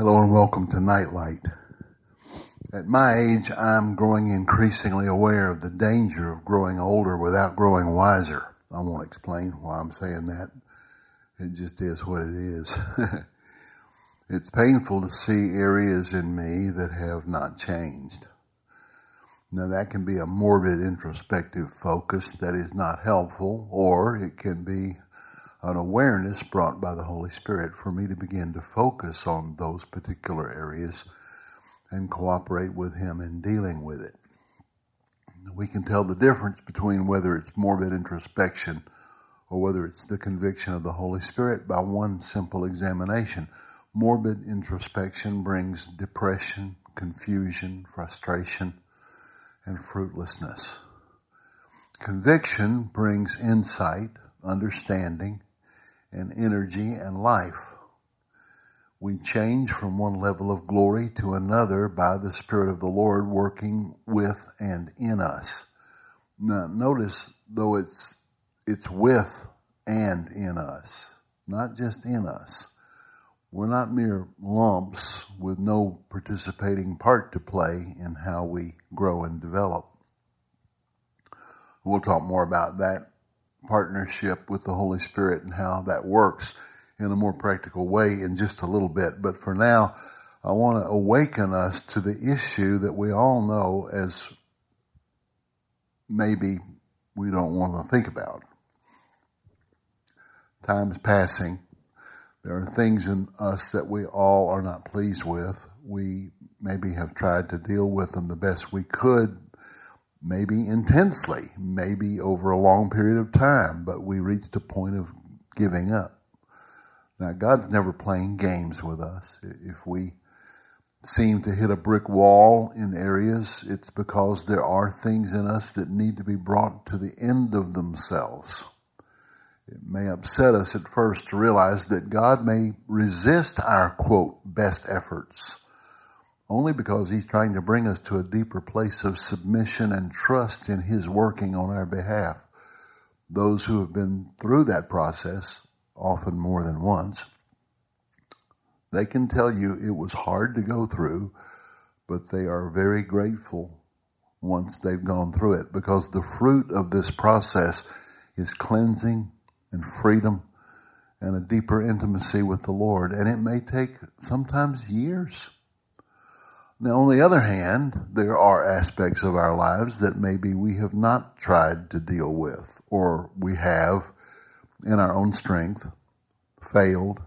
Hello and welcome to Nightlight. At my age, I'm growing increasingly aware of the danger of growing older without growing wiser. I won't explain why I'm saying that. It just is what it is. it's painful to see areas in me that have not changed. Now that can be a morbid introspective focus that is not helpful, or it can be an awareness brought by the Holy Spirit for me to begin to focus on those particular areas and cooperate with Him in dealing with it. We can tell the difference between whether it's morbid introspection or whether it's the conviction of the Holy Spirit by one simple examination. Morbid introspection brings depression, confusion, frustration, and fruitlessness. Conviction brings insight, understanding, and energy and life. We change from one level of glory to another by the Spirit of the Lord working with and in us. Now notice though it's, it's with and in us, not just in us. We're not mere lumps with no participating part to play in how we grow and develop. We'll talk more about that partnership with the Holy Spirit and how that works in a more practical way in just a little bit. But for now, I want to awaken us to the issue that we all know as maybe we don't want to think about. Time is passing. There are things in us that we all are not pleased with. We maybe have tried to deal with them the best we could, maybe intensely, maybe over a long period of time, but we reached a point of giving up. Now, God's never playing games with us. If we seem to hit a brick wall in areas, it's because there are things in us that need to be brought to the end of themselves. It may upset us at first to realize that God may resist our quote, best efforts only because he's trying to bring us to a deeper place of submission and trust in his working on our behalf. Those who have been through that process, often more than once, they can tell you it was hard to go through, but they are very grateful once they've gone through it because the fruit of this process is cleansing and freedom and a deeper intimacy with the Lord. And it may take sometimes years now, on the other hand, there are aspects of our lives that maybe we have not tried to deal with, or we have, in our own strength, failed.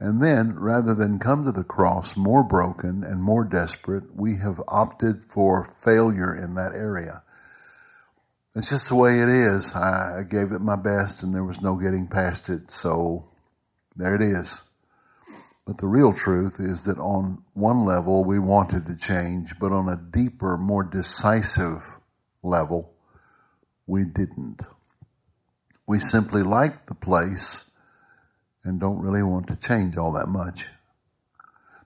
And then, rather than come to the cross more broken and more desperate, we have opted for failure in that area. It's just the way it is. I gave it my best and there was no getting past it, so there it is. But the real truth is that on one level we wanted to change, but on a deeper, more decisive level, we didn't. We simply like the place and don't really want to change all that much.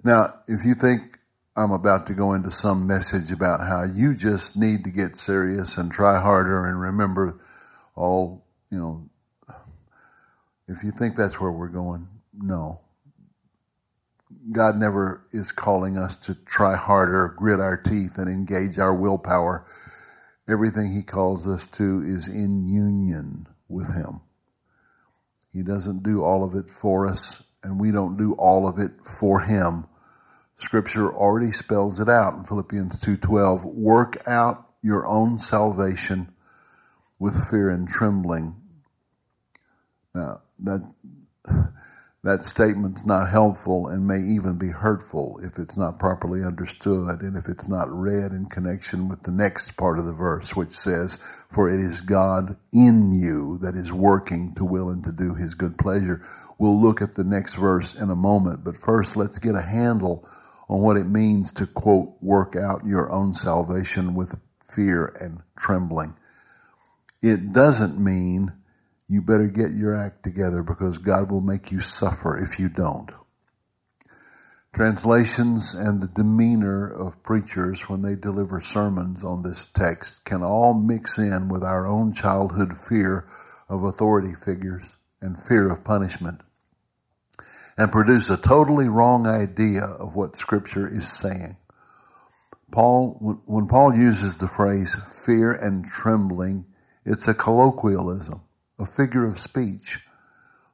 Now, if you think I'm about to go into some message about how you just need to get serious and try harder and remember all, you know, if you think that's where we're going, no. God never is calling us to try harder, grit our teeth, and engage our willpower. Everything He calls us to is in union with Him. He doesn't do all of it for us, and we don't do all of it for Him. Scripture already spells it out in Philippians 2.12. Work out your own salvation with fear and trembling. Now, that that statement's not helpful and may even be hurtful if it's not properly understood and if it's not read in connection with the next part of the verse, which says, For it is God in you that is working to will and to do his good pleasure. We'll look at the next verse in a moment, but first let's get a handle on what it means to quote, work out your own salvation with fear and trembling. It doesn't mean you better get your act together because God will make you suffer if you don't. Translations and the demeanor of preachers when they deliver sermons on this text can all mix in with our own childhood fear of authority figures and fear of punishment. and produce a totally wrong idea of what Scripture is saying. Paul, when Paul uses the phrase fear and trembling, it's a colloquialism, a figure of speech.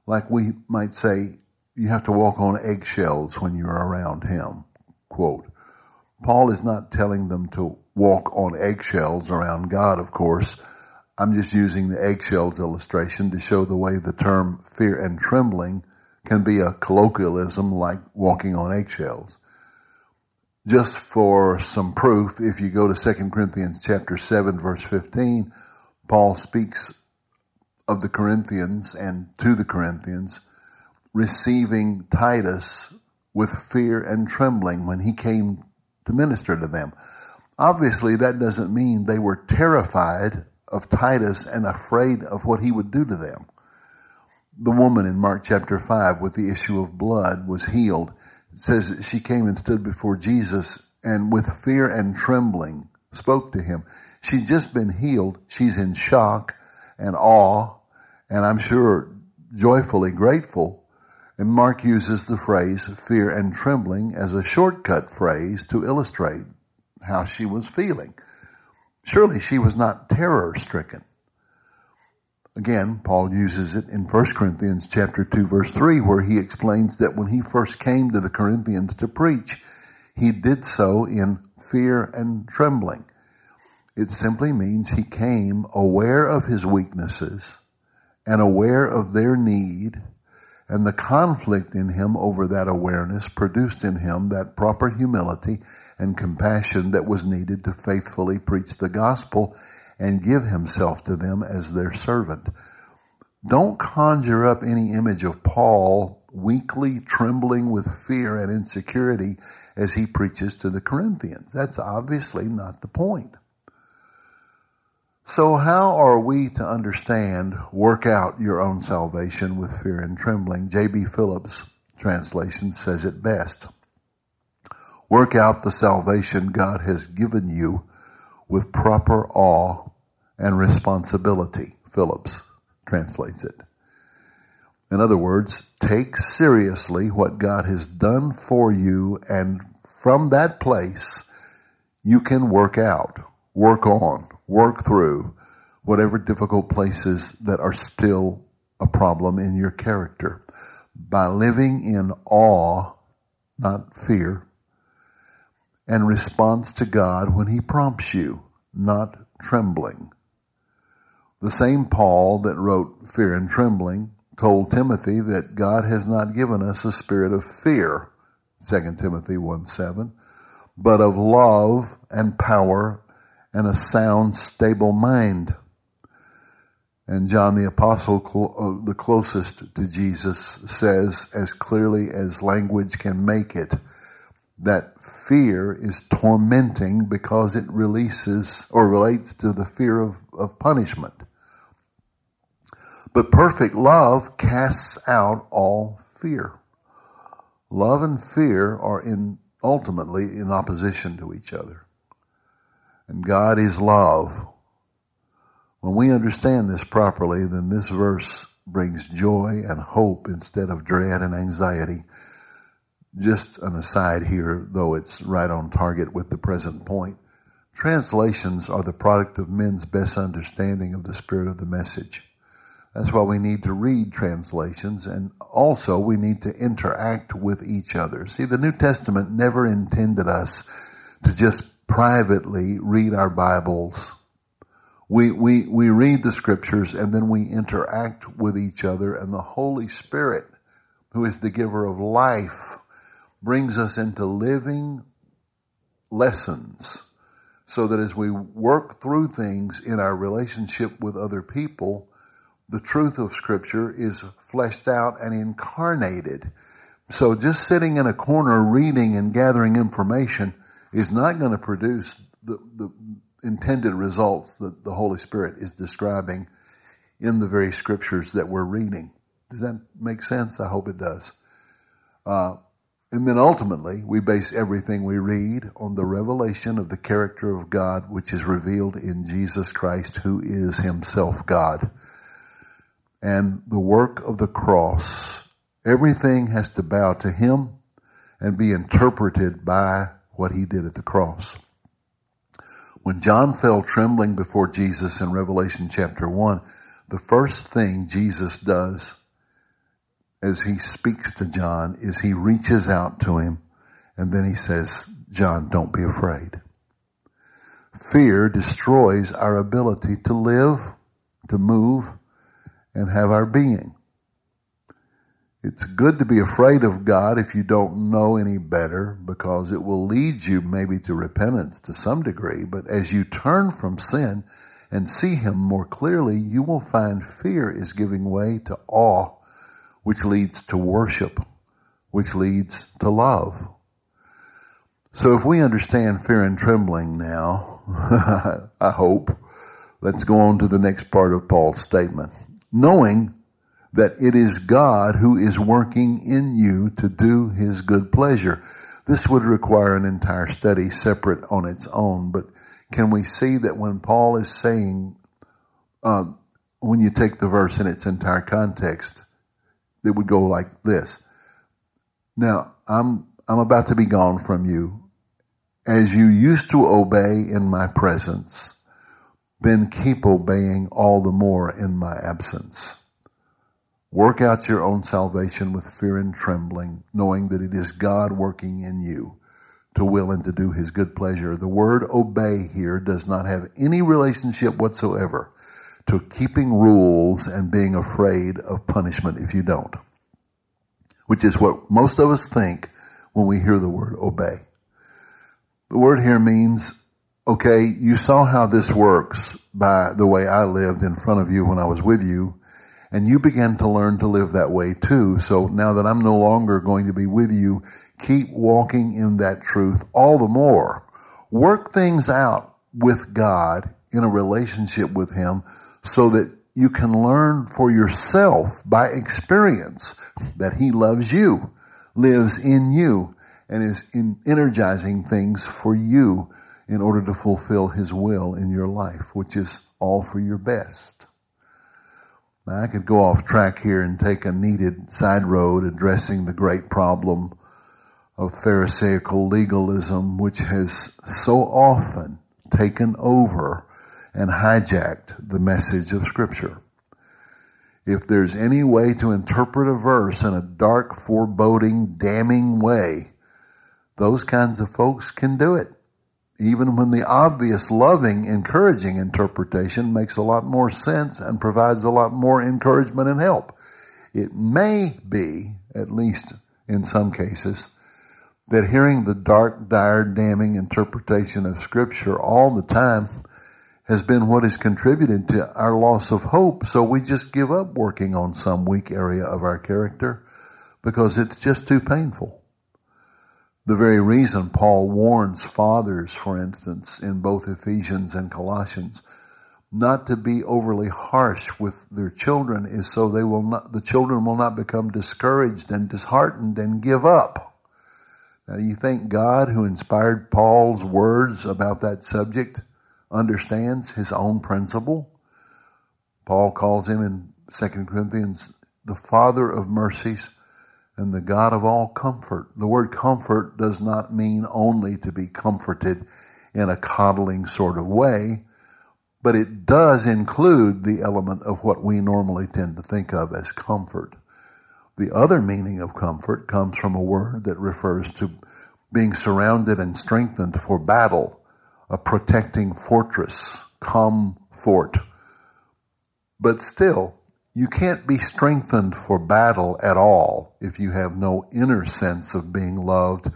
Like we might say, you have to walk on eggshells when you're around him. Quote. Paul is not telling them to walk on eggshells around God, of course. I'm just using the eggshells illustration to show the way the term fear and trembling can be a colloquialism like walking on eggshells. Just for some proof, if you go to 2 Corinthians chapter 7 verse 15, Paul speaks of the Corinthians and to the Corinthians receiving Titus with fear and trembling when he came to minister to them. Obviously, that doesn't mean they were terrified of Titus and afraid of what he would do to them. The woman in Mark chapter 5 with the issue of blood was healed. It says that she came and stood before Jesus and with fear and trembling spoke to him. She'd just been healed. She's in shock and awe and I'm sure joyfully grateful and Mark uses the phrase fear and trembling as a shortcut phrase to illustrate how she was feeling. Surely she was not terror stricken. Again, Paul uses it in 1 Corinthians chapter 2 verse 3 where he explains that when he first came to the Corinthians to preach, he did so in fear and trembling. It simply means he came aware of his weaknesses and aware of their need and the conflict in him over that awareness produced in him that proper humility and compassion that was needed to faithfully preach the gospel and give himself to them as their servant. Don't conjure up any image of Paul weakly trembling with fear and insecurity as he preaches to the Corinthians. That's obviously not the point. So how are we to understand, work out your own salvation with fear and trembling? J.B. Phillips translation says it best. Work out the salvation God has given you with proper awe and responsibility. Phillips translates it. In other words, take seriously what God has done for you and from that place you can work out, work on, work through whatever difficult places that are still a problem in your character by living in awe, not fear, and response to God when He prompts you, not trembling. The same Paul that wrote Fear and Trembling told Timothy that God has not given us a spirit of fear, 2 Timothy 1 7, but of love and power and a sound, stable mind. And John the Apostle, uh, the closest to Jesus, says as clearly as language can make it, that fear is tormenting because it releases or relates to the fear of, of punishment. But perfect love casts out all fear. Love and fear are in ultimately in opposition to each other and God is love. When we understand this properly, then this verse brings joy and hope instead of dread and anxiety. Just an aside here, though it's right on target with the present point. Translations are the product of men's best understanding of the spirit of the message. That's why we need to read translations and also we need to interact with each other. See, the New Testament never intended us to just privately read our Bibles. We, we, we read the scriptures and then we interact with each other and the Holy Spirit, who is the giver of life, brings us into living lessons so that as we work through things in our relationship with other people, the truth of scripture is fleshed out and incarnated. So just sitting in a corner reading and gathering information is not going to produce the, the intended results that the Holy Spirit is describing in the very scriptures that we're reading. Does that make sense? I hope it does. Uh, and then ultimately, we base everything we read on the revelation of the character of God, which is revealed in Jesus Christ, who is himself God. And the work of the cross Everything has to bow to him and be interpreted by what he did at the cross. When John fell trembling before Jesus in Revelation chapter 1, the first thing Jesus does as he speaks to John is he reaches out to him and then he says, John, don't be afraid. Fear destroys our ability to live, to move, and have our being. It's good to be afraid of God if you don't know any better because it will lead you maybe to repentance to some degree. But as you turn from sin and see Him more clearly, you will find fear is giving way to awe, which leads to worship, which leads to love. So if we understand fear and trembling now, I hope, let's go on to the next part of Paul's statement. Knowing that it is God who is working in you to do his good pleasure. This would require an entire study separate on its own, but can we see that when Paul is saying, uh, when you take the verse in its entire context, it would go like this. Now, I'm, I'm about to be gone from you. As you used to obey in my presence, then keep obeying all the more in my absence. Work out your own salvation with fear and trembling, knowing that it is God working in you to will and to do his good pleasure. The word obey here does not have any relationship whatsoever to keeping rules and being afraid of punishment if you don't. Which is what most of us think when we hear the word obey. The word here means, okay, you saw how this works by the way I lived in front of you when I was with you and you begin to learn to live that way too. So now that I'm no longer going to be with you, keep walking in that truth all the more. Work things out with God in a relationship with Him so that you can learn for yourself by experience that He loves you, lives in you, and is in energizing things for you in order to fulfill His will in your life, which is all for your best. Now, I could go off track here and take a needed side road addressing the great problem of Pharisaical legalism, which has so often taken over and hijacked the message of Scripture. If there's any way to interpret a verse in a dark, foreboding, damning way, those kinds of folks can do it even when the obvious loving, encouraging interpretation makes a lot more sense and provides a lot more encouragement and help. It may be, at least in some cases, that hearing the dark, dire, damning interpretation of scripture all the time has been what has contributed to our loss of hope. So we just give up working on some weak area of our character because it's just too painful the very reason Paul warns fathers, for instance, in both Ephesians and Colossians, not to be overly harsh with their children is so they will not, the children will not become discouraged and disheartened and give up. Now, do you think God, who inspired Paul's words about that subject, understands his own principle? Paul calls him in 2 Corinthians the Father of mercies and the God of all comfort. The word comfort does not mean only to be comforted in a coddling sort of way, but it does include the element of what we normally tend to think of as comfort. The other meaning of comfort comes from a word that refers to being surrounded and strengthened for battle, a protecting fortress, comfort. But still, you can't be strengthened for battle at all if you have no inner sense of being loved,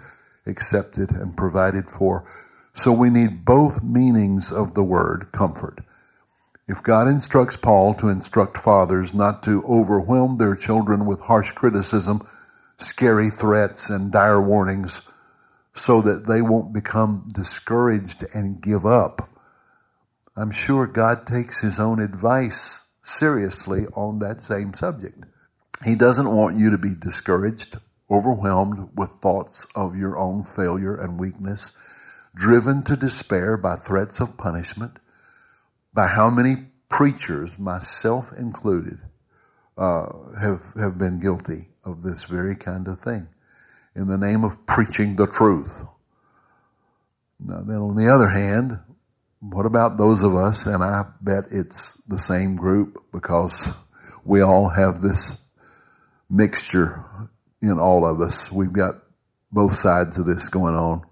accepted, and provided for. So we need both meanings of the word comfort. If God instructs Paul to instruct fathers not to overwhelm their children with harsh criticism, scary threats, and dire warnings so that they won't become discouraged and give up, I'm sure God takes his own advice seriously on that same subject. He doesn't want you to be discouraged, overwhelmed with thoughts of your own failure and weakness, driven to despair by threats of punishment, by how many preachers, myself included, uh, have have been guilty of this very kind of thing in the name of preaching the truth. Now then on the other hand, what about those of us, and I bet it's the same group because we all have this mixture in all of us. We've got both sides of this going on.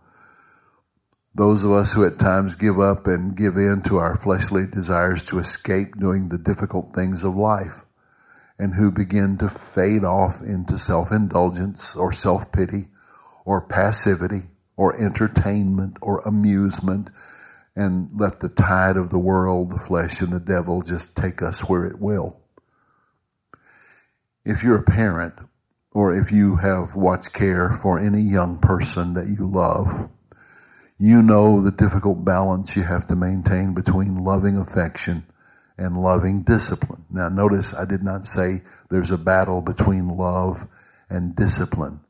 Those of us who at times give up and give in to our fleshly desires to escape doing the difficult things of life and who begin to fade off into self-indulgence or self-pity or passivity or entertainment or amusement and let the tide of the world, the flesh and the devil just take us where it will. If you're a parent or if you have watched care for any young person that you love, you know the difficult balance you have to maintain between loving affection and loving discipline. Now notice I did not say there's a battle between love and discipline.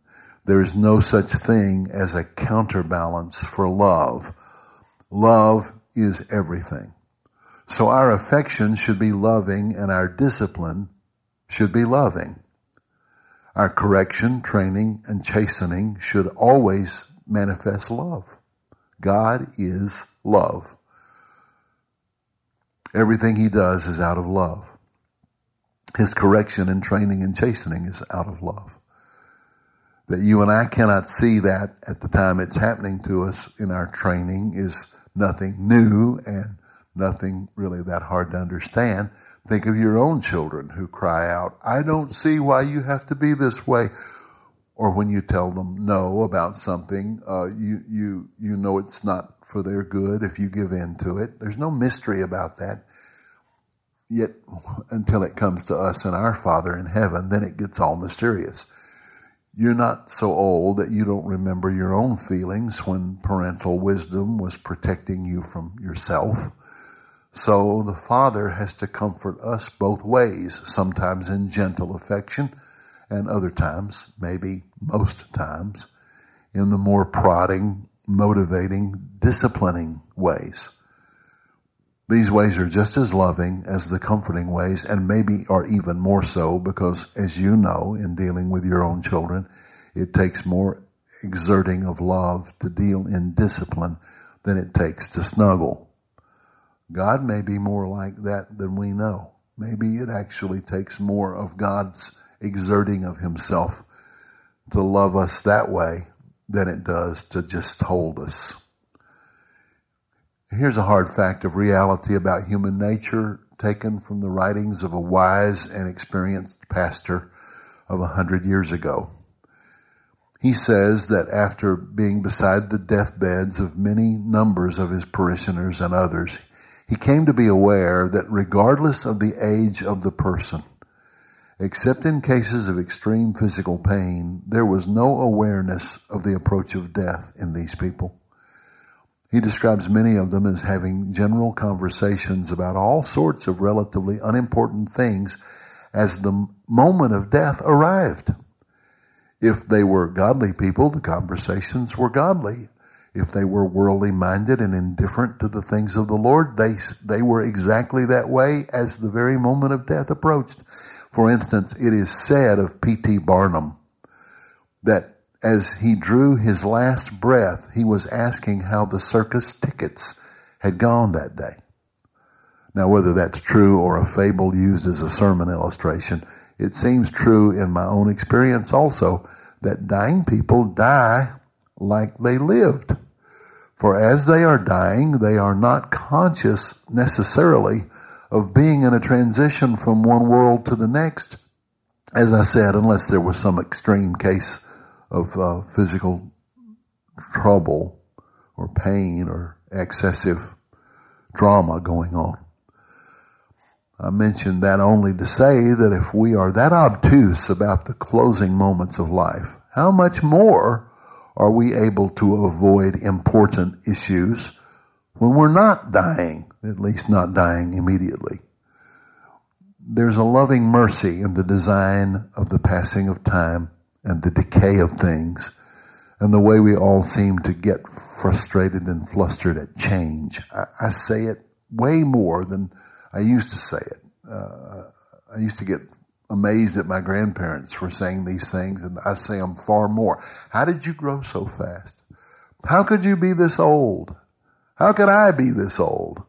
There is no such thing as a counterbalance for love. Love is everything. So our affection should be loving and our discipline should be loving. Our correction, training, and chastening should always manifest love. God is love. Everything he does is out of love. His correction and training and chastening is out of love. That you and I cannot see that at the time it's happening to us in our training is nothing new and nothing really that hard to understand. Think of your own children who cry out, I don't see why you have to be this way or when you tell them no about something, uh, you you you know it's not for their good if you give in to it. There's no mystery about that. Yet, until it comes to us and our Father in heaven, then it gets all mysterious. You're not so old that you don't remember your own feelings when parental wisdom was protecting you from yourself. So the Father has to comfort us both ways, sometimes in gentle affection, and other times, maybe most times, in the more prodding, motivating, disciplining ways. These ways are just as loving as the comforting ways and maybe are even more so because as you know in dealing with your own children, it takes more exerting of love to deal in discipline than it takes to snuggle. God may be more like that than we know. Maybe it actually takes more of God's exerting of himself to love us that way than it does to just hold us. Here's a hard fact of reality about human nature taken from the writings of a wise and experienced pastor of a hundred years ago. He says that after being beside the deathbeds of many numbers of his parishioners and others, he came to be aware that regardless of the age of the person, Except in cases of extreme physical pain, there was no awareness of the approach of death in these people. He describes many of them as having general conversations about all sorts of relatively unimportant things as the moment of death arrived. If they were godly people, the conversations were godly. If they were worldly minded and indifferent to the things of the Lord, they, they were exactly that way as the very moment of death approached. For instance, it is said of P.T. Barnum that as he drew his last breath, he was asking how the circus tickets had gone that day. Now, whether that's true or a fable used as a sermon illustration, it seems true in my own experience also that dying people die like they lived. For as they are dying, they are not conscious necessarily of being in a transition from one world to the next. As I said, unless there was some extreme case of uh, physical trouble or pain or excessive drama going on. I mention that only to say that if we are that obtuse about the closing moments of life, how much more are we able to avoid important issues when we're not dying, at least not dying immediately. There's a loving mercy in the design of the passing of time and the decay of things and the way we all seem to get frustrated and flustered at change. I, I say it way more than I used to say it. Uh, I used to get amazed at my grandparents for saying these things, and I say them far more. How did you grow so fast? How could you be this old? How could I be this old?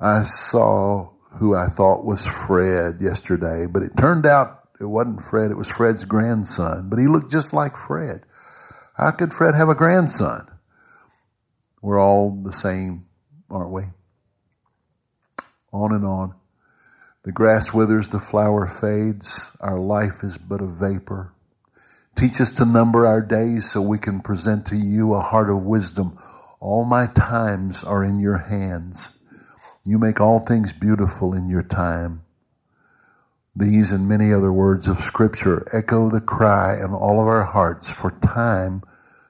I saw who I thought was Fred yesterday, but it turned out it wasn't Fred, it was Fred's grandson, but he looked just like Fred. How could Fred have a grandson? We're all the same, aren't we? On and on. The grass withers, the flower fades, our life is but a vapor. Teach us to number our days so we can present to you a heart of wisdom. All my times are in your hands. You make all things beautiful in your time. These and many other words of scripture echo the cry in all of our hearts for time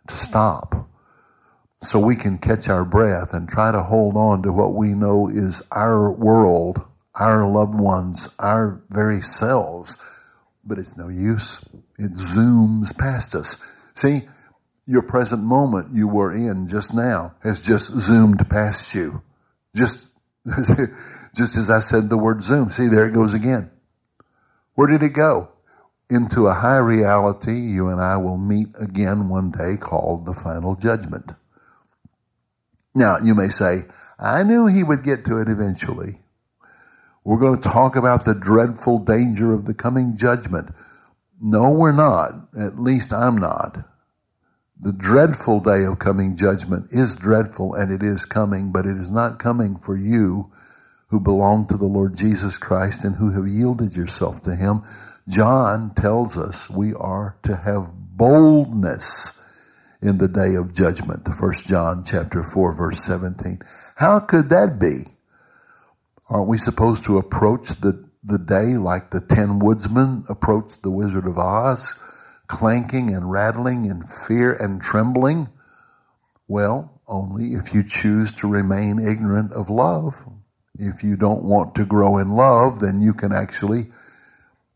to stop so we can catch our breath and try to hold on to what we know is our world, our loved ones, our very selves. But it's no use. It zooms past us. See, your present moment you were in just now has just zoomed past you. Just, just as I said the word zoom. See, there it goes again. Where did it go? Into a high reality you and I will meet again one day called the final judgment. Now, you may say, I knew he would get to it eventually. We're going to talk about the dreadful danger of the coming judgment. No, we're not. At least I'm not. The dreadful day of coming judgment is dreadful and it is coming, but it is not coming for you who belong to the Lord Jesus Christ and who have yielded yourself to Him. John tells us we are to have boldness in the day of judgment. 1 John chapter 4 verse 17. How could that be? Aren't we supposed to approach the, the day like the Tin Woodsman approached the Wizard of Oz, clanking and rattling in fear and trembling? Well, only if you choose to remain ignorant of love. If you don't want to grow in love, then you can actually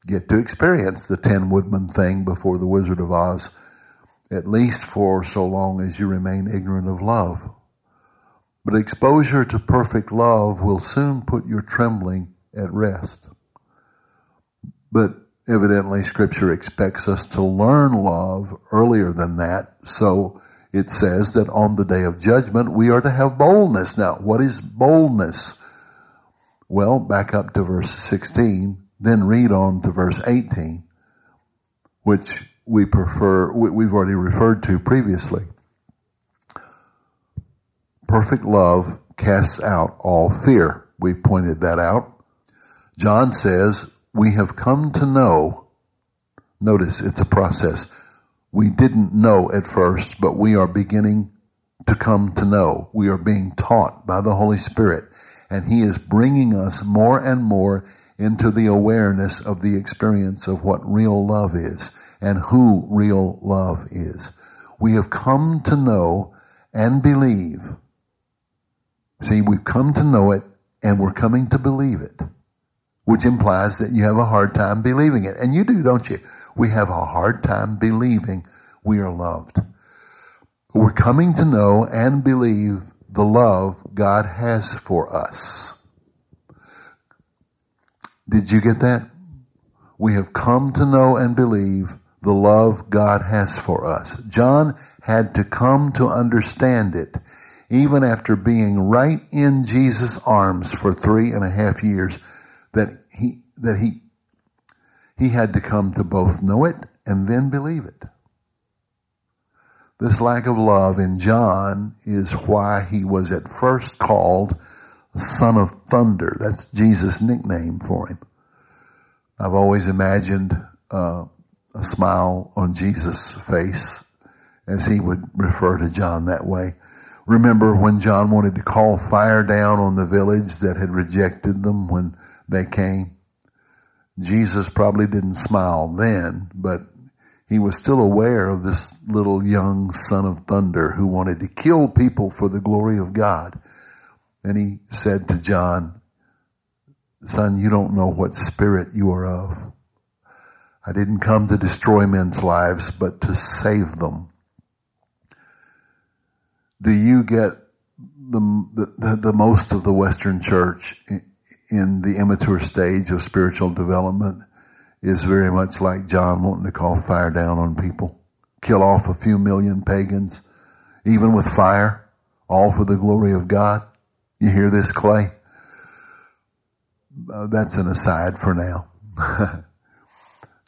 get to experience the Tin Woodman thing before the Wizard of Oz at least for so long as you remain ignorant of love. But exposure to perfect love will soon put your trembling at rest. But evidently scripture expects us to learn love earlier than that. So it says that on the day of judgment we are to have boldness. Now, what is boldness? Well, back up to verse 16, then read on to verse 18, which we prefer, we've already referred to previously. Perfect love casts out all fear. We pointed that out. John says, we have come to know, notice it's a process. We didn't know at first, but we are beginning to come to know. We are being taught by the Holy Spirit, and He is bringing us more and more into the awareness of the experience of what real love is and who real love is. We have come to know and believe. See, we've come to know it and we're coming to believe it, which implies that you have a hard time believing it. And you do, don't you? We have a hard time believing we are loved. We're coming to know and believe the love God has for us. Did you get that? We have come to know and believe the love God has for us. John had to come to understand it even after being right in Jesus' arms for three and a half years that he, that he, he had to come to both know it and then believe it. This lack of love in John is why he was at first called son of thunder. That's Jesus' nickname for him. I've always imagined uh, a smile on Jesus' face as he would refer to John that way. Remember when John wanted to call fire down on the village that had rejected them when they came? Jesus probably didn't smile then, but he was still aware of this little young son of thunder who wanted to kill people for the glory of God. And he said to John, son, you don't know what spirit you are of. I didn't come to destroy men's lives, but to save them. Do you get the, the, the most of the Western church in the immature stage of spiritual development is very much like John wanting to call fire down on people, kill off a few million pagans, even with fire, all for the glory of God. You hear this, Clay? Uh, that's an aside for now.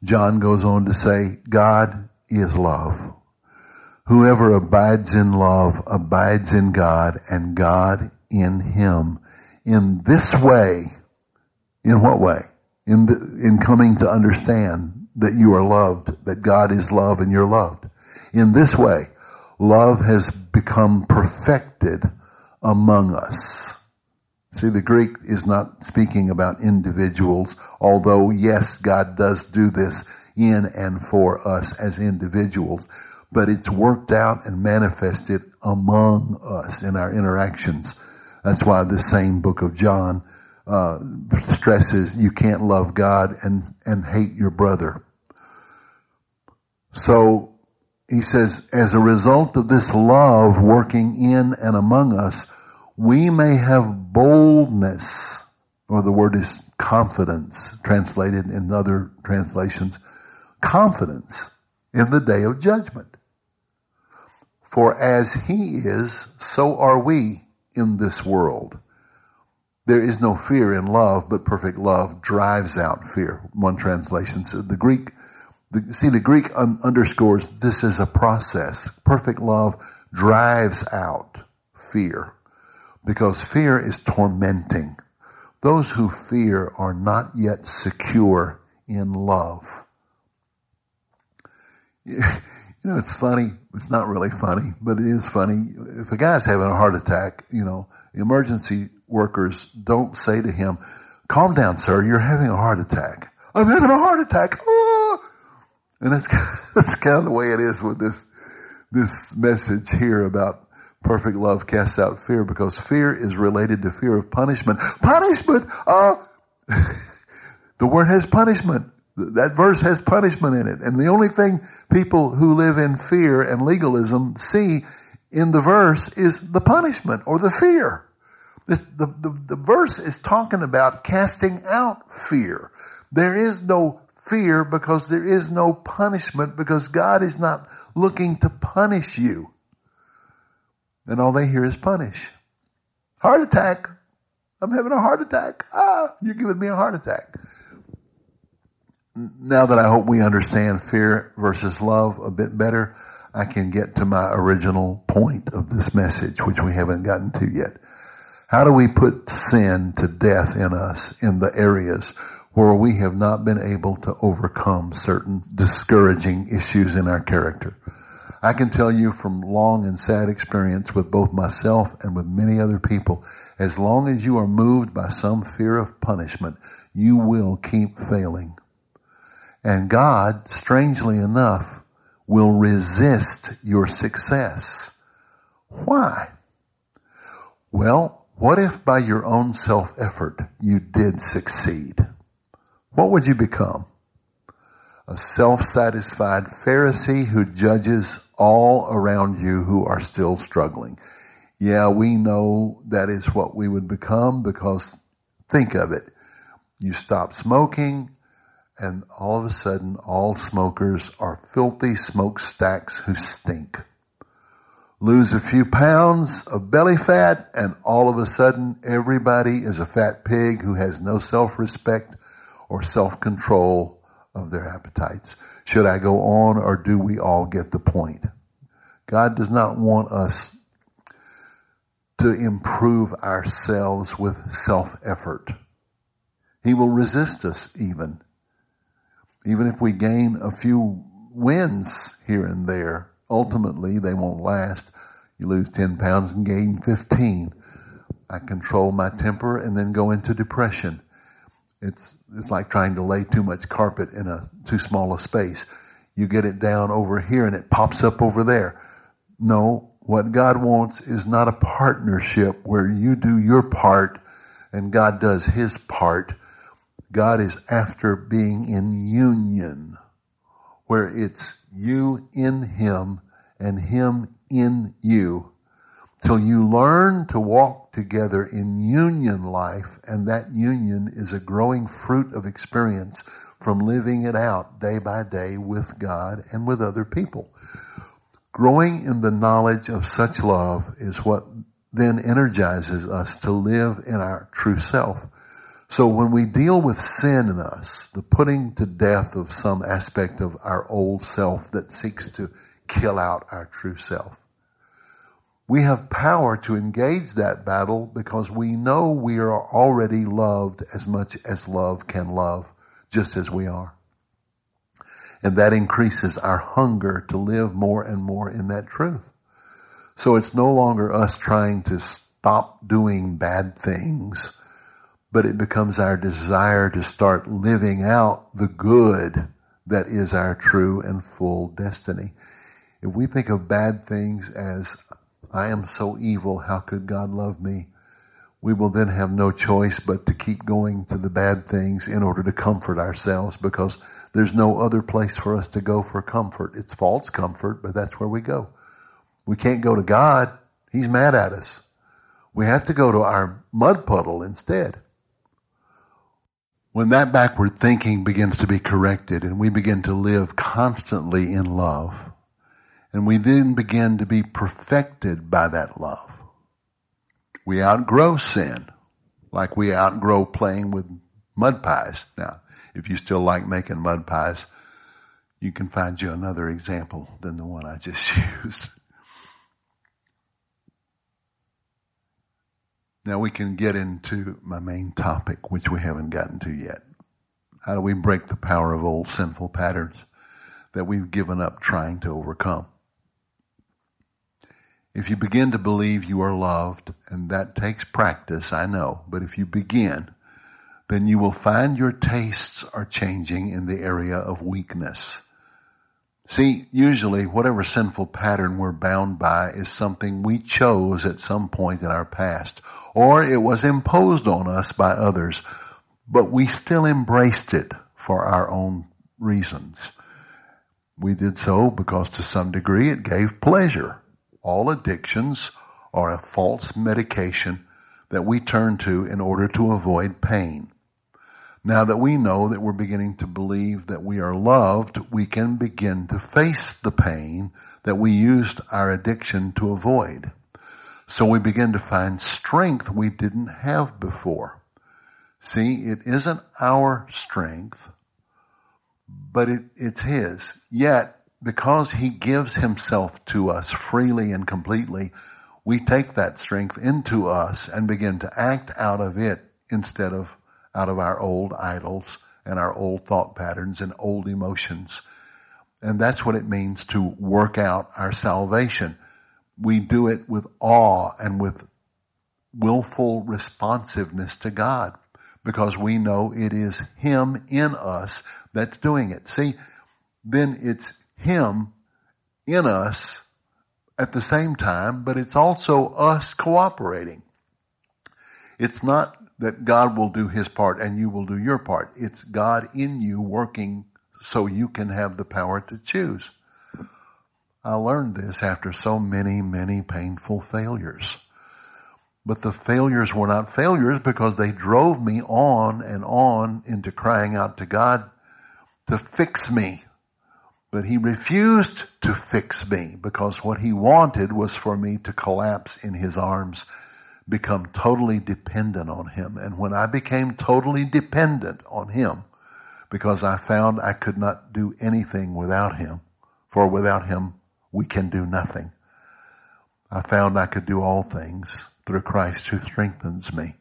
John goes on to say, God is love. Whoever abides in love abides in God and God in him. In this way, in what way? In, the, in coming to understand that you are loved, that God is love and you're loved. In this way, love has become perfected among us. See, the Greek is not speaking about individuals, although yes, God does do this in and for us as individuals, but it's worked out and manifested among us in our interactions. That's why the same book of John uh, stresses you can't love God and, and hate your brother. So he says, as a result of this love working in and among us, we may have boldness, or the word is confidence, translated in other translations, confidence in the day of judgment. For as he is, so are we in this world. There is no fear in love, but perfect love drives out fear. One translation says the Greek, the, see the Greek un, underscores this is a process. Perfect love drives out fear because fear is tormenting. Those who fear are not yet secure in love. You know, it's funny. It's not really funny, but it is funny. If a guy's having a heart attack, you know, emergency workers don't say to him, calm down, sir, you're having a heart attack. I'm having a heart attack. Ah! And that's, that's kind of the way it is with this, this message here about Perfect love casts out fear because fear is related to fear of punishment. Punishment! Uh, the word has punishment. That verse has punishment in it. And the only thing people who live in fear and legalism see in the verse is the punishment or the fear. This, the, the, the verse is talking about casting out fear. There is no fear because there is no punishment because God is not looking to punish you and all they hear is punish. Heart attack. I'm having a heart attack. Ah, you're giving me a heart attack. Now that I hope we understand fear versus love a bit better, I can get to my original point of this message, which we haven't gotten to yet. How do we put sin to death in us in the areas where we have not been able to overcome certain discouraging issues in our character? I can tell you from long and sad experience with both myself and with many other people, as long as you are moved by some fear of punishment, you will keep failing. And God, strangely enough, will resist your success. Why? Well, what if by your own self effort you did succeed? What would you become? A self-satisfied Pharisee who judges all around you who are still struggling. Yeah, we know that is what we would become because think of it. You stop smoking and all of a sudden all smokers are filthy smokestacks who stink. Lose a few pounds of belly fat and all of a sudden everybody is a fat pig who has no self-respect or self-control of their appetites. Should I go on or do we all get the point? God does not want us to improve ourselves with self-effort. He will resist us even. Even if we gain a few wins here and there, ultimately they won't last. You lose 10 pounds and gain 15. I control my temper and then go into depression. It's, it's like trying to lay too much carpet in a too small a space. You get it down over here and it pops up over there. No, what God wants is not a partnership where you do your part and God does his part. God is after being in union where it's you in him and him in you. till you learn to walk together in union life, and that union is a growing fruit of experience from living it out day by day with God and with other people. Growing in the knowledge of such love is what then energizes us to live in our true self. So when we deal with sin in us, the putting to death of some aspect of our old self that seeks to kill out our true self, we have power to engage that battle because we know we are already loved as much as love can love, just as we are. And that increases our hunger to live more and more in that truth. So it's no longer us trying to stop doing bad things but it becomes our desire to start living out the good that is our true and full destiny. If we think of bad things as, I am so evil, how could God love me? We will then have no choice but to keep going to the bad things in order to comfort ourselves because there's no other place for us to go for comfort. It's false comfort, but that's where we go. We can't go to God. He's mad at us. We have to go to our mud puddle instead. When that backward thinking begins to be corrected and we begin to live constantly in love, and we then begin to be perfected by that love, we outgrow sin like we outgrow playing with mud pies. Now, if you still like making mud pies, you can find you another example than the one I just used. Now we can get into my main topic, which we haven't gotten to yet. How do we break the power of old sinful patterns that we've given up trying to overcome? If you begin to believe you are loved, and that takes practice, I know, but if you begin, then you will find your tastes are changing in the area of weakness. See, usually whatever sinful pattern we're bound by is something we chose at some point in our past or it was imposed on us by others, but we still embraced it for our own reasons. We did so because to some degree it gave pleasure. All addictions are a false medication that we turn to in order to avoid pain. Now that we know that we're beginning to believe that we are loved, we can begin to face the pain that we used our addiction to avoid. So we begin to find strength we didn't have before. See, it isn't our strength, but it, it's His. Yet, because He gives Himself to us freely and completely, we take that strength into us and begin to act out of it instead of out of our old idols and our old thought patterns and old emotions. And that's what it means to work out our salvation we do it with awe and with willful responsiveness to God because we know it is Him in us that's doing it. See, then it's Him in us at the same time, but it's also us cooperating. It's not that God will do His part and you will do your part. It's God in you working so you can have the power to choose. I learned this after so many, many painful failures. But the failures were not failures because they drove me on and on into crying out to God to fix me. But he refused to fix me because what he wanted was for me to collapse in his arms, become totally dependent on him. And when I became totally dependent on him, because I found I could not do anything without him, for without him we can do nothing. I found I could do all things through Christ who strengthens me.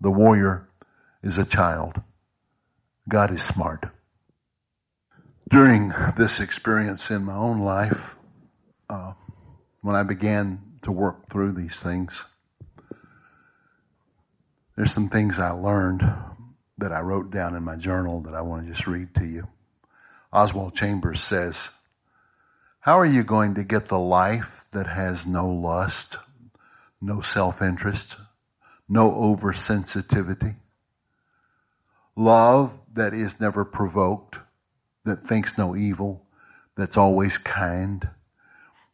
The warrior is a child. God is smart. During this experience in my own life, uh, when I began to work through these things, there's some things I learned that I wrote down in my journal that I want to just read to you. Oswald Chambers says, how are you going to get the life that has no lust, no self-interest, no oversensitivity? Love that is never provoked, that thinks no evil, that's always kind,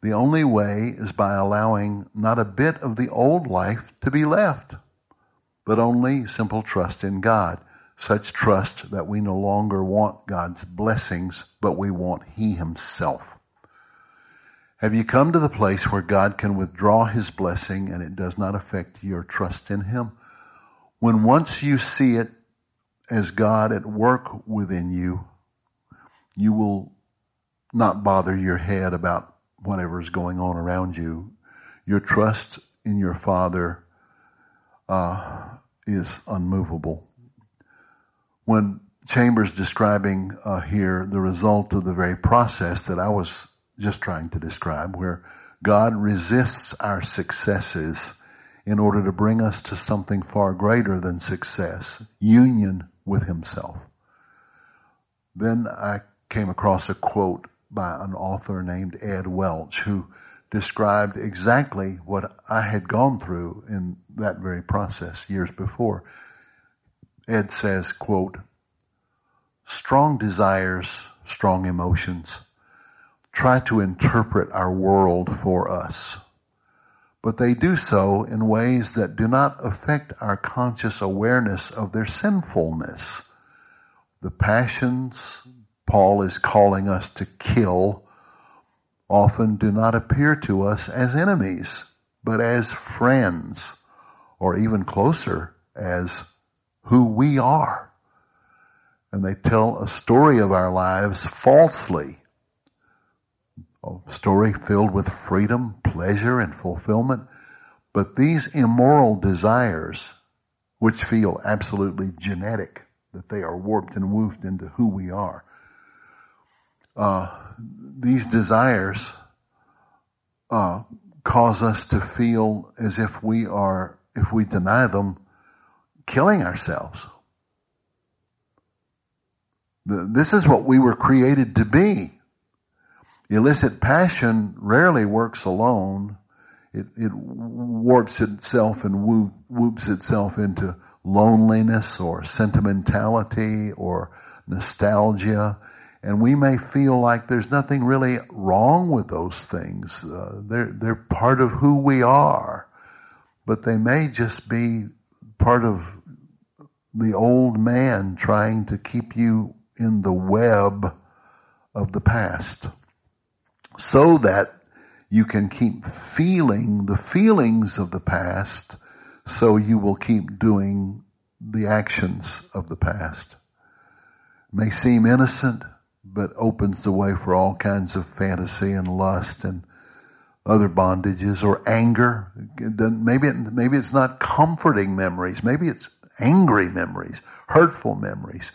The only way is by allowing not a bit of the old life to be left, but only simple trust in God. Such trust that we no longer want God's blessings, but we want He Himself. Have you come to the place where God can withdraw His blessing and it does not affect your trust in Him? When once you see it as God at work within you, you will not bother your head about whatever's going on around you. Your trust in your Father uh, is unmovable. When Chambers describing uh, here the result of the very process that I was just trying to describe, where God resists our successes in order to bring us to something far greater than success, union with Himself. Then I came across a quote by an author named Ed Welch who described exactly what I had gone through in that very process years before. Ed says, quote, strong desires, strong emotions, try to interpret our world for us. But they do so in ways that do not affect our conscious awareness of their sinfulness. The passions Paul is calling us to kill often do not appear to us as enemies, but as friends, or even closer, as who we are. And they tell a story of our lives falsely a story filled with freedom, pleasure, and fulfillment. But these immoral desires, which feel absolutely genetic, that they are warped and woofed into who we are, uh, these desires uh, cause us to feel as if we are, if we deny them, killing ourselves. This is what we were created to be. Illicit passion rarely works alone. It, it warps itself and whoops itself into loneliness or sentimentality or nostalgia. And we may feel like there's nothing really wrong with those things. Uh, they're, they're part of who we are. But they may just be part of the old man trying to keep you in the web of the past so that you can keep feeling the feelings of the past so you will keep doing the actions of the past. It may seem innocent, but opens the way for all kinds of fantasy and lust and other bondages or anger. Maybe it, maybe it's not comforting memories. Maybe it's angry memories, hurtful memories.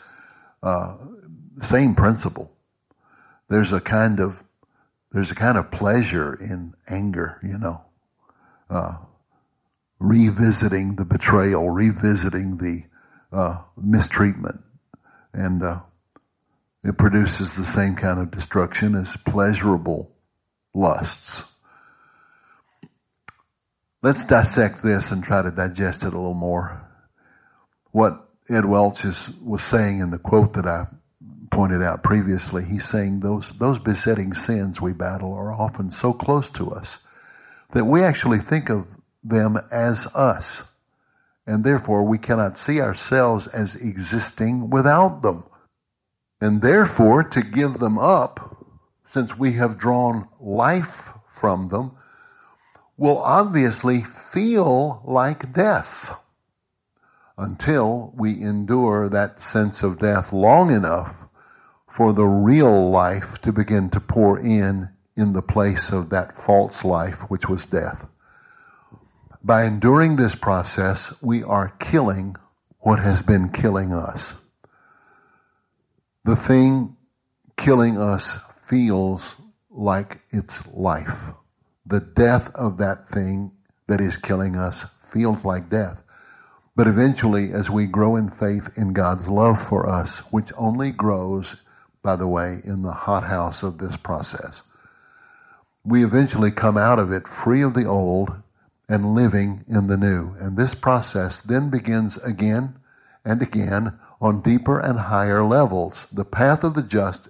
Uh, same principle. There's a kind of there's a kind of pleasure in anger, you know, uh, revisiting the betrayal, revisiting the uh, mistreatment, and uh, it produces the same kind of destruction as pleasurable lusts. Let's dissect this and try to digest it a little more. What Ed Welch is, was saying in the quote that I pointed out previously, he's saying those, those besetting sins we battle are often so close to us that we actually think of them as us. And therefore, we cannot see ourselves as existing without them. And therefore, to give them up, since we have drawn life from them, will obviously feel like death until we endure that sense of death long enough for the real life to begin to pour in in the place of that false life, which was death. By enduring this process, we are killing what has been killing us. The thing killing us feels like it's life. The death of that thing that is killing us feels like death. But eventually, as we grow in faith in God's love for us, which only grows by the way, in the hothouse of this process. We eventually come out of it free of the old and living in the new. And this process then begins again and again on deeper and higher levels. The path of the just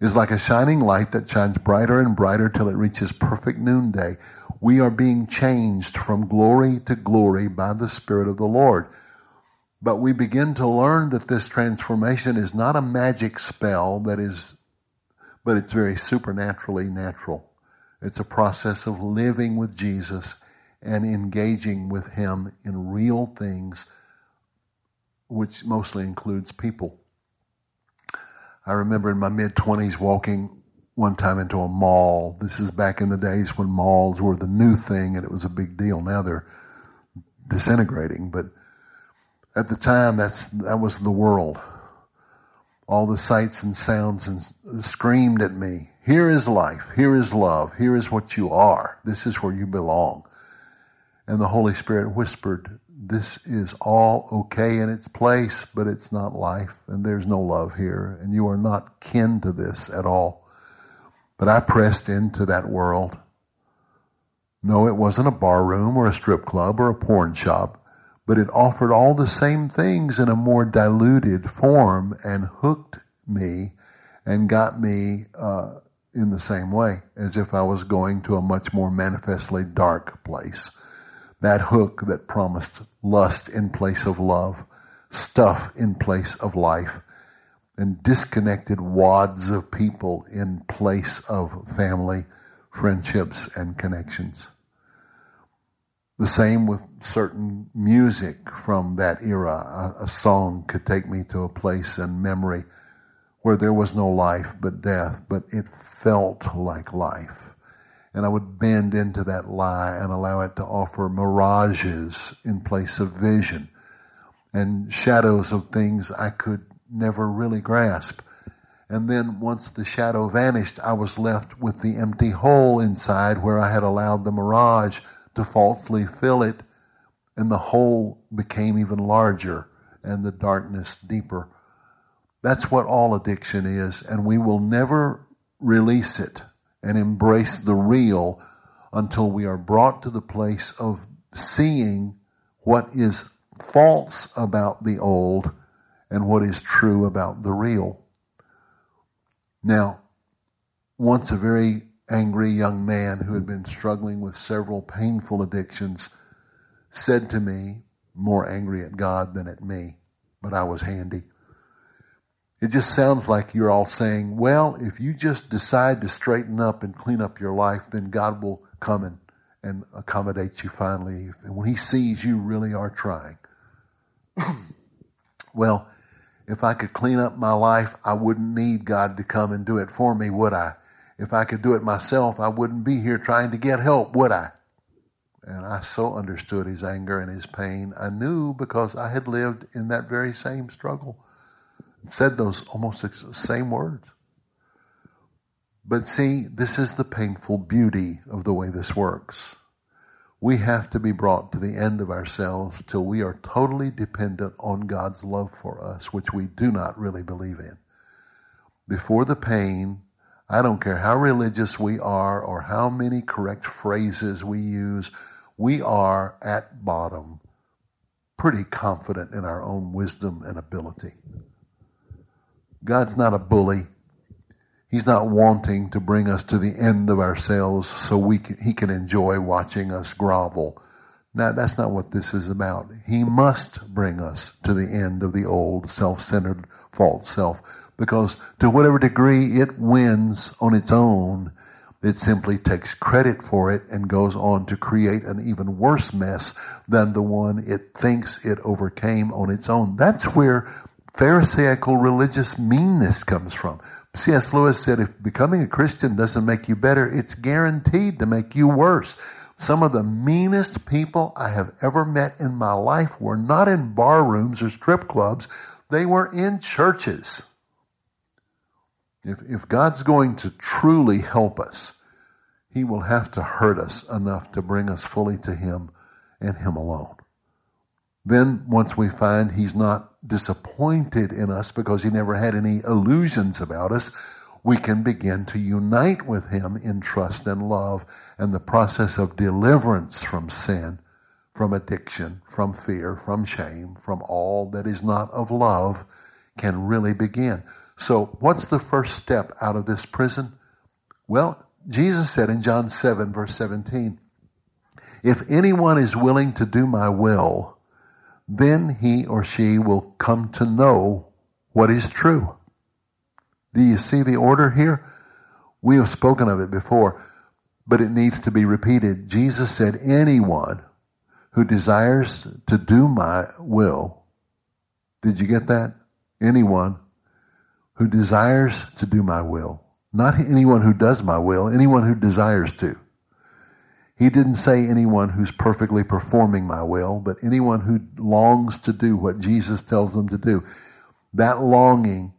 is like a shining light that shines brighter and brighter till it reaches perfect noonday. We are being changed from glory to glory by the Spirit of the Lord. But we begin to learn that this transformation is not a magic spell that is, but it's very supernaturally natural. It's a process of living with Jesus and engaging with Him in real things, which mostly includes people. I remember in my mid 20s walking one time into a mall. This is back in the days when malls were the new thing and it was a big deal. Now they're disintegrating, but at the time that's that was the world. All the sights and sounds and screamed at me. Here is life. Here is love. Here is what you are. This is where you belong. And the Holy Spirit whispered, this is all okay in its place, but it's not life, and there's no love here, and you are not kin to this at all. But I pressed into that world. No, it wasn't a bar room or a strip club or a porn shop, but it offered all the same things in a more diluted form and hooked me and got me uh, in the same way as if I was going to a much more manifestly dark place that hook that promised lust in place of love, stuff in place of life, and disconnected wads of people in place of family, friendships, and connections. The same with certain music from that era. A, a, song could take me to a place in memory where there was no life but death, but it felt like life. And I would bend into that lie and allow it to offer mirages in place of vision and shadows of things I could never really grasp. And then once the shadow vanished, I was left with the empty hole inside where I had allowed the mirage to falsely fill it. And the hole became even larger and the darkness deeper. That's what all addiction is. And we will never release it and embrace the real until we are brought to the place of seeing what is false about the old and what is true about the real. Now, once a very angry young man who had been struggling with several painful addictions said to me, more angry at God than at me, but I was handy. It just sounds like you're all saying, well, if you just decide to straighten up and clean up your life, then God will come and, and accommodate you finally. And when He sees you really are trying. well, if I could clean up my life, I wouldn't need God to come and do it for me, would I? If I could do it myself, I wouldn't be here trying to get help, would I? And I so understood his anger and his pain. I knew because I had lived in that very same struggle and said those almost same words. But see, this is the painful beauty of the way this works. We have to be brought to the end of ourselves till we are totally dependent on God's love for us, which we do not really believe in. Before the pain, I don't care how religious we are or how many correct phrases we use, we are at bottom pretty confident in our own wisdom and ability. God's not a bully. He's not wanting to bring us to the end of ourselves so we can, he can enjoy watching us grovel. Now, that's not what this is about. He must bring us to the end of the old self-centered false self because to whatever degree it wins on its own, it simply takes credit for it and goes on to create an even worse mess than the one it thinks it overcame on its own. That's where Pharisaical religious meanness comes from. C.S. Lewis said if becoming a Christian doesn't make you better, it's guaranteed to make you worse. Some of the meanest people I have ever met in my life were not in bar rooms or strip clubs. They were in churches. If, if God's going to truly help us, He will have to hurt us enough to bring us fully to Him and Him alone. Then once we find he's not disappointed in us because he never had any illusions about us, we can begin to unite with him in trust and love and the process of deliverance from sin, from addiction, from fear, from shame, from all that is not of love can really begin. So, what's the first step out of this prison? Well, Jesus said in John 7, verse 17, If anyone is willing to do my will, then he or she will come to know what is true. Do you see the order here? We have spoken of it before, but it needs to be repeated. Jesus said, anyone who desires to do my will, did you get that? Anyone who desires to do my will, not anyone who does my will, anyone who desires to. He didn't say anyone who's perfectly performing my will, but anyone who longs to do what Jesus tells them to do. That longing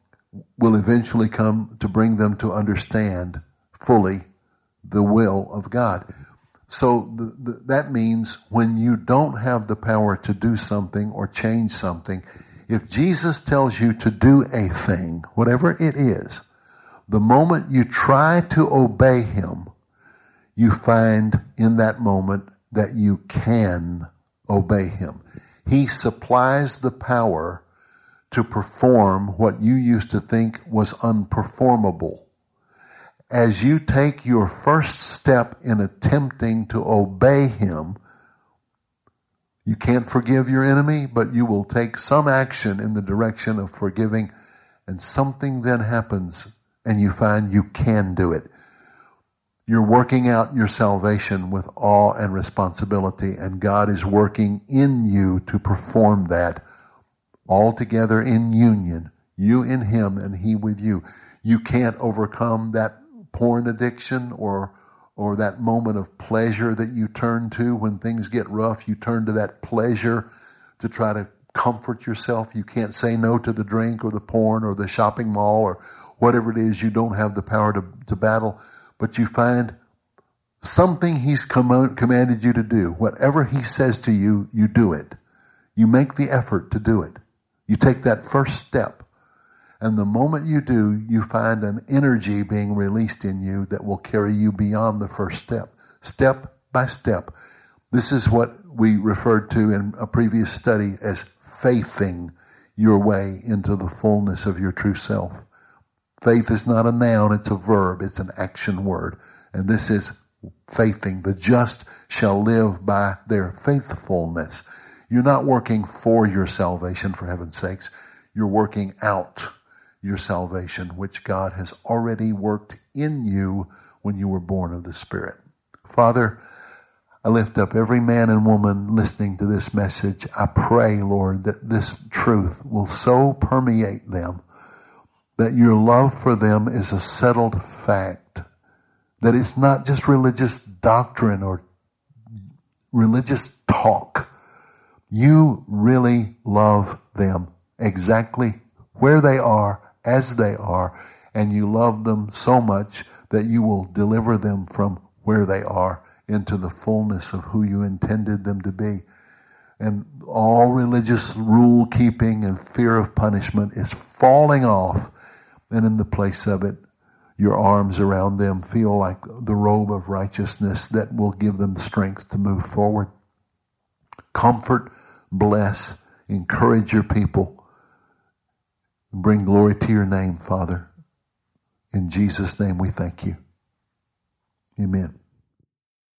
will eventually come to bring them to understand fully the will of God. So the, the, that means when you don't have the power to do something or change something, if Jesus tells you to do a thing, whatever it is, the moment you try to obey Him, you find in that moment that you can obey Him. He supplies the power to perform what you used to think was unperformable. As you take your first step in attempting to obey Him, you can't forgive your enemy, but you will take some action in the direction of forgiving, and something then happens, and you find you can do it. You're working out your salvation with awe and responsibility, and God is working in you to perform that all together in union, you in Him and He with you. You can't overcome that porn addiction or or that moment of pleasure that you turn to when things get rough, you turn to that pleasure to try to comfort yourself. You can't say no to the drink or the porn or the shopping mall or whatever it is you don't have the power to, to battle, but you find something he's com- commanded you to do. Whatever he says to you, you do it. You make the effort to do it. You take that first step. And the moment you do, you find an energy being released in you that will carry you beyond the first step, step by step. This is what we referred to in a previous study as faithing your way into the fullness of your true self. Faith is not a noun, it's a verb, it's an action word. And this is faithing. The just shall live by their faithfulness. You're not working for your salvation, for heaven's sakes. You're working out your salvation, which God has already worked in you when you were born of the Spirit. Father, I lift up every man and woman listening to this message. I pray, Lord, that this truth will so permeate them that your love for them is a settled fact. That it's not just religious doctrine or religious talk. You really love them exactly where they are as they are, and you love them so much that you will deliver them from where they are into the fullness of who you intended them to be. And all religious rule keeping and fear of punishment is falling off. And in the place of it, your arms around them feel like the robe of righteousness that will give them strength to move forward. Comfort, bless, encourage your people Bring glory to your name, Father. In Jesus' name we thank you. Amen.